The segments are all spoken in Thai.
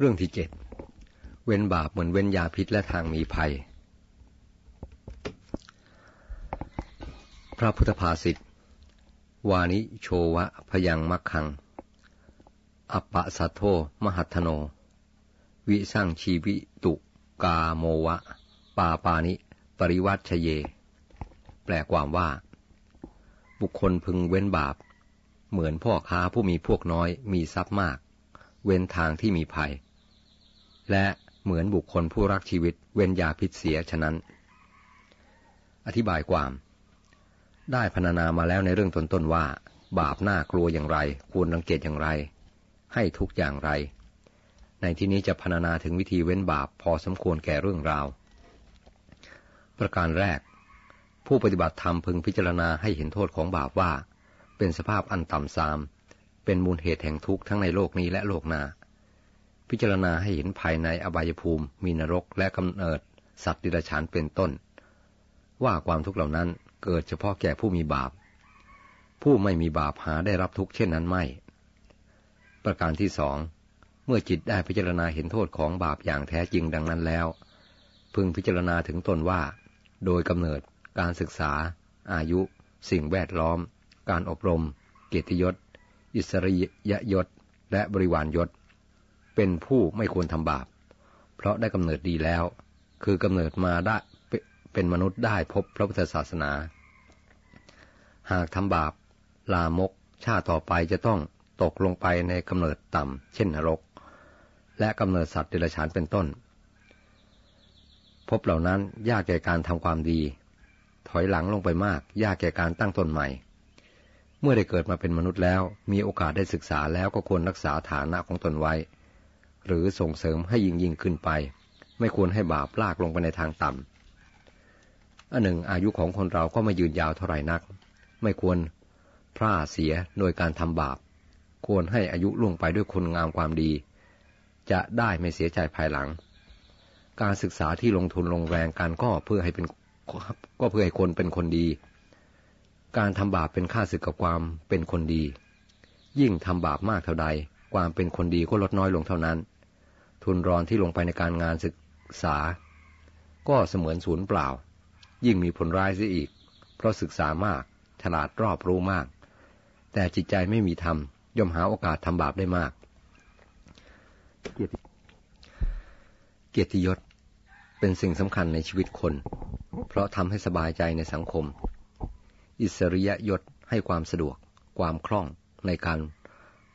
เรื่องที่เจ็ดเว้นบาปเหมือนเว้นยาพิษและทางมีภัย พระพุทธภาษิตวานิโชวะพยังมักขัง อัปปะสัทโธมหัตโน วิสั่งชีวิตุกาโมวะ ปาปานิ ปริวัตชเย แปลความว่า บุคคลพึงเว้นบาป เหมือนพ่อค้าผู้มีพวกน้อยมีทรัพย์มาก เว้นทางที่มีภัย และเหมือนบุคคลผู้รักชีวิตเว้นยาพิษเสียฉะนั้น อธิบายความ ได้พรรณนามาแล้วในเรื่องต้นๆว่า บาปน่ากลัวอย่างไร ควรรังเกียจอย่างไร ให้ทุกอย่างไร ในที่นี้จะพรรณนาถึงวิธีเว้นบาปพอสมควรแก่เรื่องราว ประการแรก ผู้ปฏิบัติธรรมพึงพิจารณาให้เห็นโทษของบาปว่า เป็นสภาพอันต่ำทราม เป็นมูลเหตุแห่งทุกข์ทั้งในโลกนี้และโลกหน้า พิจารณาให้เห็นภายในอบายภูมิ มีนรกและกำเนิด สัตว์ดิลฉานเป็นต้น ว่าความทุกข์เหล่านั้นเกิดเฉพาะแก่ผู้มีบาป ผู้ไม่มีบาปหาได้รับทุกข์เช่นนั้นไม่ ประการที่สองเมื่อจิตได้พิจารณาเห็นโทษของบาปอย่างแท้จริงดังนั้นแล้ว พึงพิจารณาถึงตนว่า โดยกำเนิด การศึกษา อายุ สิ่งแวดล้อม การอบรม เกียรติยศ อิสริยยศ และบริวารยศ เป็นผู้ไม่ควรทำบาป เพราะได้กำเนิดดีแล้ว คือกำเนิดมาได้เป็นมนุษย์ได้พบพระพุทธศาสนา หากทำบาป ลามก ชาติต่อไปจะต้องตกลงไปในกำเนิดต่ำ เช่นนรก และกำเนิดสัตว์เดรัจฉานเป็นต้น พบเหล่านั้นยากแก่การทำความดี ถอยหลังลงไปมาก ยากแก่การตั้งต้นใหม่ เมื่อได้เกิดมาเป็นมนุษย์แล้ว มีโอกาสได้ศึกษาแล้วก็ควรรักษาฐานะของตนไว้ หรือส่งเสริมให้ยิ่งยิ่งขึ้นไป ไม่ควรให้บาปลากลงไปในทางต่ำอันหนึ่งอายุของคนเราก็ไม่ยืนยาวเท่าไหร่นัก ไม่ควรพร่าเสียโดยการทำบาป ควรให้อายุล่วงไปด้วยคนงามความดี จะได้ไม่เสียใจภายหลัง การศึกษาที่ลงทุนลงแรงกันก็เพื่อให้เป็นก็เพื่อให้คนเป็นคนดี การทำบาปเป็นค่าศึกกับความเป็นคนดี ยิ่งทำบาปมากเท่าใด ความเป็นคนดีก็ลดน้อยลงเท่านั้น ทุนรอนที่ลงไปในการงานศึกษา ก็เสมือนศูนย์เปล่า ยิ่งมีผลร้ายเสียอีก เพราะศึกษามาก ฉลาดรอบรู้มาก แต่จิตใจไม่มีธรรมย่อมหาโอกาสทำบาปได้มาก เกียรติยศเป็นสิ่งสำคัญในชีวิตคน เพราะทำให้สบายใจในสังคม อิสริยยศให้ความสะดวก ความคล่องในการ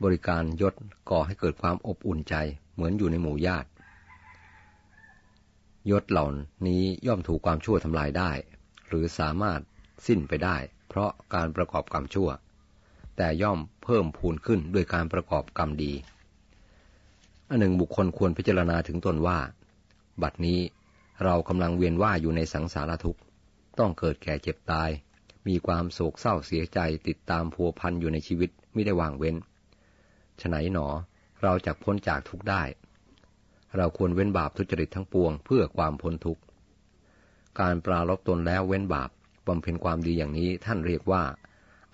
บริการยศก่อให้เกิดความอบอุ่นใจ เหมือนอยู่ในหมู่ญาติ ยศเหล่านี้ย่อมถูกความชั่วทำลายได้ หรือสามารถสิ้นไปได้ เพราะการประกอบกรรมชั่ว แต่ย่อมเพิ่มพูนขึ้นด้วยการประกอบกรรมดีอันหนึ่งบุคคลควรพิจารณาถึงตนว่า บัดนี้เรากำลังเวียนว่ายอยู่ในสังสารทุกข์ ต้องเกิดแก่เจ็บตาย มีความโศกเศร้าเสียใจติดตามพัวพันอยู่ในชีวิตไม่ได้วางเว้นฉไหนหนอ เราจะพ้นจากทุกได้ เราควรเว้นบาปทุจริตทั้งปวงเพื่อความพ้นทุกข์ การปราลบตนแล้วเว้นบาปบำเพ็ญความดีอย่างนี้ท่านเรียกว่า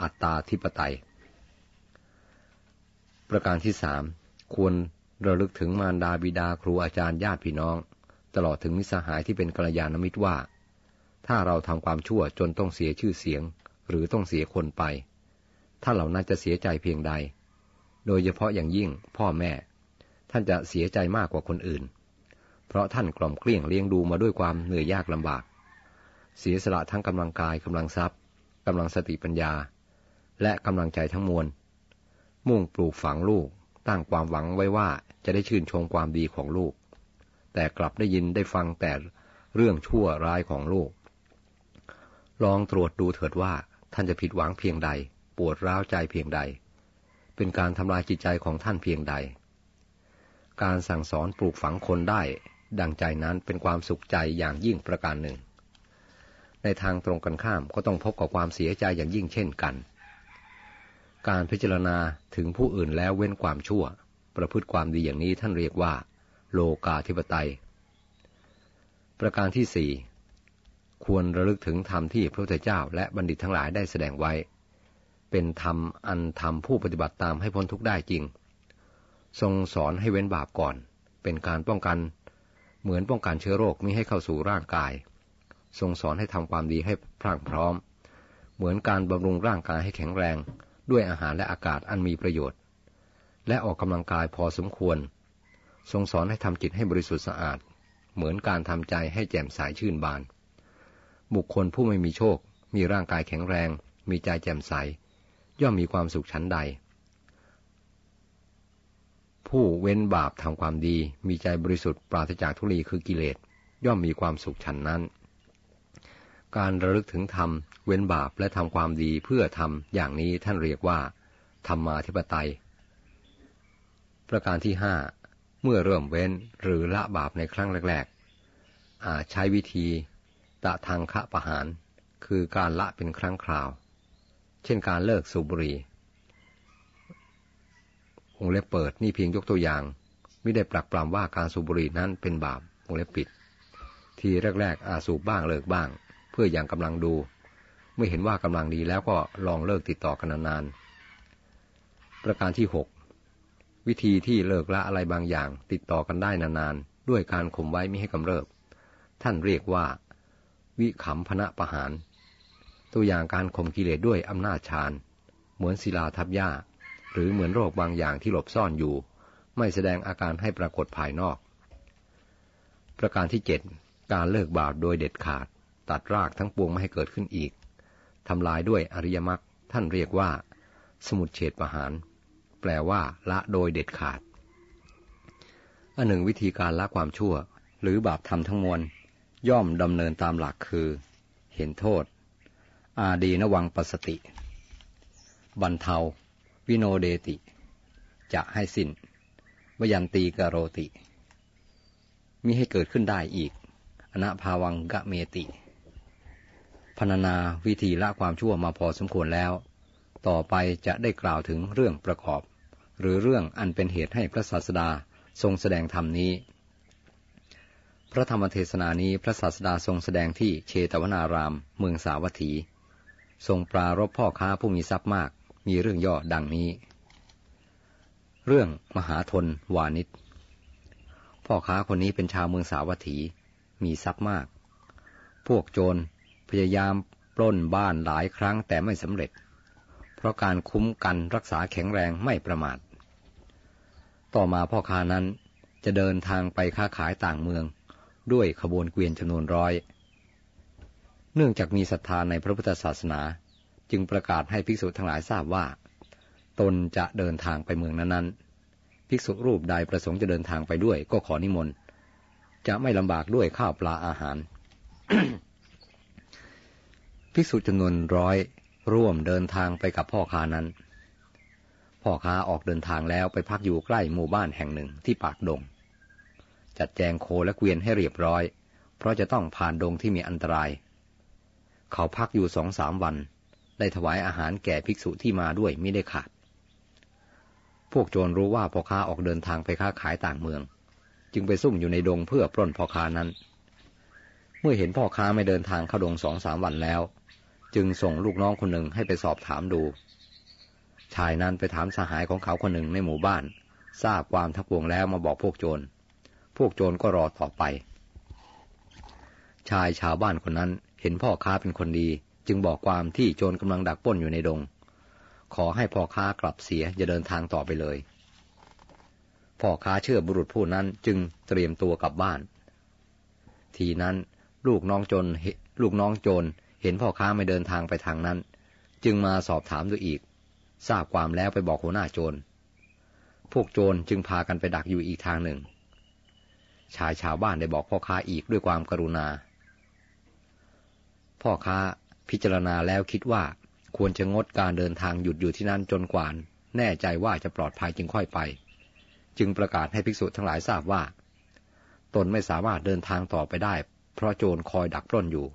อัตตาธิปไตย ประการที่สามควรระลึกถึงมารดาบิดาครูอาจารย์ญาติพี่น้อง ตลอดถึงมิสหายที่เป็นกัลยาณมิตรว่า ถ้าเราทำความชั่วจนต้องเสียชื่อเสียง หรือต้องเสียคนไป ถ้าเหล่านั้นจะเสียใจเพียงใด โดยเฉพาะอย่างยิ่งพ่อแม่ ท่านจะเสียใจมากกว่าคนอื่น เพราะท่านกล่อมเกลี้ยงเลี้ยงดูมาด้วยความเหนื่อยยากลำบาก เสียสละทั้งกำลังกายกำลังทรัพย์กำลังสติปัญญา และกำลังใจทั้งมวล มุ่งปลูกฝังลูก ตั้งความหวังไว้ว่าจะได้ชื่นชมความดีของลูก แต่กลับได้ยินได้ฟังแต่เรื่องชั่วร้ายของลูก ลองตรวจดูเถิดว่าท่านจะผิดหวังเพียงใด ปวดร้าวใจเพียงใด เป็นการทำลายจิตใจของท่านเพียงใด การสั่งสอนปลูกฝังคนได้ ดังใจนั้นเป็นความสุขใจอย่างยิ่งประการหนึ่ง ในทางตรงกันข้ามก็ต้องพบกับความเสียใจอย่างยิ่งเช่นกัน การพิจารณาถึงผู้อื่นแล้วเว้นความชั่ว ประพฤติความดีอย่างนี้ท่านเรียกว่า โลกาธิปไตย ประการที่สี่ควรระลึกถึงธรรมที่พระพุทธเจ้าและบัณฑิตทั้งหลายได้แสดงไว้ เป็นธรรมอันทำผู้ปฏิบัติตามให้พ้นทุกข์ได้จริง ทรงสอนให้เว้นบาปก่อน เป็นการป้องกัน เหมือนป้องกันเชื้อโรคไม่ให้เข้าสู่ร่างกาย ทรงสอนให้ทำความดีให้พรั่งพร้อม เหมือนการบำรุงร่างกายให้แข็งแรง ด้วยอาหารและอากาศอันมีประโยชน์ และออกกำลังกายพอสมควร ทรงสอนให้ทำจิตให้บริสุทธิ์สะอาด เหมือนการทำใจให้แจ่มใสชื่นบาน บุคคลผู้ไม่มีโชค มีร่างกายแข็งแรง มีใจแจ่มใส ย่อมมีความสุขชั้นใด ผู้เว้นบาปทำความดี มีใจบริสุทธิ์ปราศจากทุลีคือกิเลสย่อมมีความสุขฉันนั้น การระลึกถึงธรรม เว้นบาปและทำความดีเพื่อทำอย่างนี้ท่านเรียกว่าธรรมาธิปไตย ประการที่ห้าเมื่อเริ่มเว้นหรือละบาปในครั้งแรกๆอาจใช้วิธีตะทางคะประหาร คือการละเป็นครั้งคราว เช่นการเลิกสูบบุหรี่วงเล็บเปิดนี่เพียงยกตัวอย่าง ไม่ได้ปรักปรำว่าการสูบบุหรี่นั้นเป็นบาปวงเล็บปิด ทีแรก ๆ อาสูบบ้างเลิกบ้าง เพื่ออย่างกำลังดู เมื่อเห็นว่ากำลังดีแล้วก็ลองเลิกติดต่อกันนานๆประการที่หกวิธีที่เลิกละอะไรบางอย่าง ติดต่อกันได้นานๆด้วยการข่มไว้ไม่ให้กำเริบ ท่านเรียกว่า วิขำพนะประหาร ตัวอย่างการข่มกิเลสด้วยอำนาจฌาน เหมือนศิลาทับหญ้า หรือเหมือนโรคบางอย่างที่หลบซ่อนอยู่ ไม่แสดงอาการให้ปรากฏภายนอก ประการที่เจ็ดการเลิกบาปโดยเด็ดขาด ตัดรากทั้งปวงไม่ให้เกิดขึ้นอีกทำลายด้วยอริยมรรคท่านเรียกว่า สมุดเฉดประหาร แปลว่า ละโดยเด็ดขาดอันหนึ่งวิธีการละความชั่ว หรือบาปทำทั้งมวล ย่อมดำเนินตามหลักคือ เห็นโทษ อาดีนวังปสติบรรเทา วิโนเดติ จะให้สิน้นวยันตีกโรติ มิให้เกิดขึ้นได้อีก อนาภาวังกะเมติพนานาวิธีละความชั่วมาพอสมควรแล้ว ต่อไปจะได้กล่าวถึงเรื่องประกอบ หรือเรื่องอันเป็นเหตุให้พระศาสดาทรงแสดงธรรมนี้ พระธรรมเทศนานี้พระศาสดาทรงแสดงที่เชตวนาราม เมืองสาวัตถี ทรงปรารบพ่อค้าผู้มีทรัพย์มาก มีเรื่องย่อดังนี้ เรื่องมหาทนวานิชพ่อค้าคนนี้เป็นชาวเมืองสาวัตถี มีทรัพย์มาก พวกโจรพยายามปล้นบ้านหลายครั้งแต่ไม่สำเร็จ เพราะการคุ้มกันรักษาแข็งแรงไม่ประมาท ต่อมาพ่อค้านั้นจะเดินทางไปค้าขายต่างเมือง ด้วยขบวนเกวียนจำนวนร้อย เนื่องจากมีศรัทธาในพระพุทธศาสนา จึงประกาศให้ภิกษุทั้งหลายทราบว่า ตนจะเดินทางไปเมืองนั้นๆ ภิกษุรูปใดประสงค์จะเดินทางไปด้วย ก็ขอนิมนต์ จะไม่ลำบากด้วยข้าวปลาอาหาร ภิกษุจำนวนร้อยร่วมเดินทางไปกับพ่อค้านั้น พ่อค้าออกเดินทางแล้วไปพักอยู่ใกล้หมู่บ้านแห่งหนึ่งที่ปากดง จัดแจงโคและเกวียนให้เรียบร้อย เพราะจะต้องผ่านดงที่มีอันตราย เขาพักอยู่สองสามวัน ได้ถวายอาหารแก่ภิกษุที่มาด้วยไม่ได้ขาด พวกโจรรู้ว่าพ่อค้าออกเดินทางไปค้าขายต่างเมือง จึงไปซุ่มอยู่ในดงเพื่อปล้นพ่อค้านั้น เมื่อเห็นพ่อค้าไม่เดินทางเข้าดงสองสามวันแล้ว จึงส่งลูกน้องคนหนึ่งให้ไปสอบถามดู ชายนั้นไปถามสหายของเขาคนหนึ่งในหมู่บ้าน ทราบความทักวงแล้วมาบอกพวกโจร พวกโจรก็รอต่อไป ชายชาวบ้านคนนั้น เห็นพ่อค้าเป็นคนดี จึงบอกความที่โจรกำลังดักป้นอยู่ในดง ขอให้พ่อค้ากลับเสียอย่าเดินทางต่อไปเลย พ่อค้าเชื่อบุรุษผู้นั้นจึงเตรียมตัวกลับบ้าน ทีนั้นลูกน้องโจรลูกน้องโจรเห็นพ่อค้าไม่เดินทางไปทางนั้น จึงมาสอบถามด้วยอีก ทราบความแล้วไปบอกหัวหน้าโจรพวกโจรจึงพากันไปดักอยู่อีกทางหนึ่งชายชาวบ้านได้บอกพ่อค้าอีกด้วยความกรุณา พ่อค้าพิจารณาแล้วคิดว่าควรจะงดการเดินทางหยุดอยู่ที่นั่นจนกว่าแน่ใจว่าจะปลอดภัยจึงค่อยไป จึงประกาศให้ภิกษุทั้งหลายทราบว่า ตนไม่สามารถเดินทางต่อไปได้ เพราะโจรคอยดักปล้นอยู่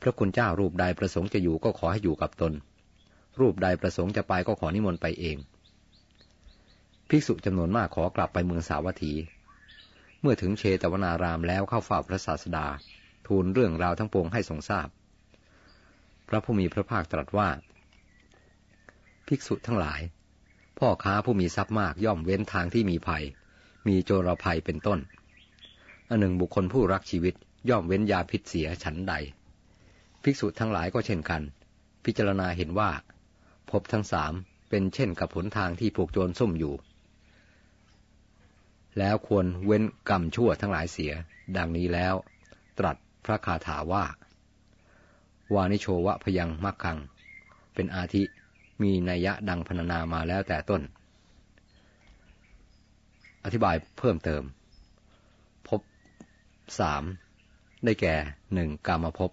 พระคุณเจ้ารูปใดประสงค์จะอยู่ก็ขอให้อยู่กับตน รูปใดประสงค์จะไปก็ขอนิมนต์ไปเอง ภิกษุจำนวนมากขอกลับไปเมืองสาวัตถี เมื่อถึงเชตวนารามแล้วเข้าเฝ้าพระศาสดา ทูลเรื่องราวทั้งปวงให้ทรงทราบพระผู้มีพระภาคตรัสว่า ภิกษุทั้งหลาย พ่อค้าผู้มีทรัพย์มากย่อมเว้นทางที่มีภัย มีโจรภัยเป็นต้น อันหนึ่งบุคคลผู้รักชีวิตย่อมเว้นยาพิษเสียฉันใด ภิกษุทั้งหลายก็เช่นกัน พิจารณาเห็นว่าพบทั้งสามเป็นเช่นกับผลทางที่พวกโจรซุ่มอยู่ แล้วควรเว้นกรรมชั่วทั้งหลายเสีย ดังนี้แล้ว ตรัส พระคาถาว่า วานิโชวะพยังมักคัง เป็นอาทิมีนัยยะดังพรรณนามาแล้วแต่ต้น อธิบายเพิ่มเติม พบสามได้แก่หนึ่งกามภพ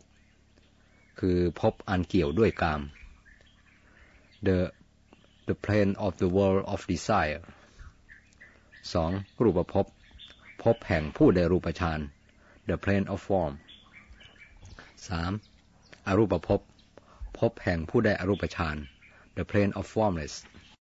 คือพบอันเกี่ยวด้วยกาม the the plane of the world of desire สองรูปภพ พบแห่งผู้ได้รูปฌาน the plane of form สามอรูปภพพบแห่งผู้ได้อรูปฌาน the plane of formless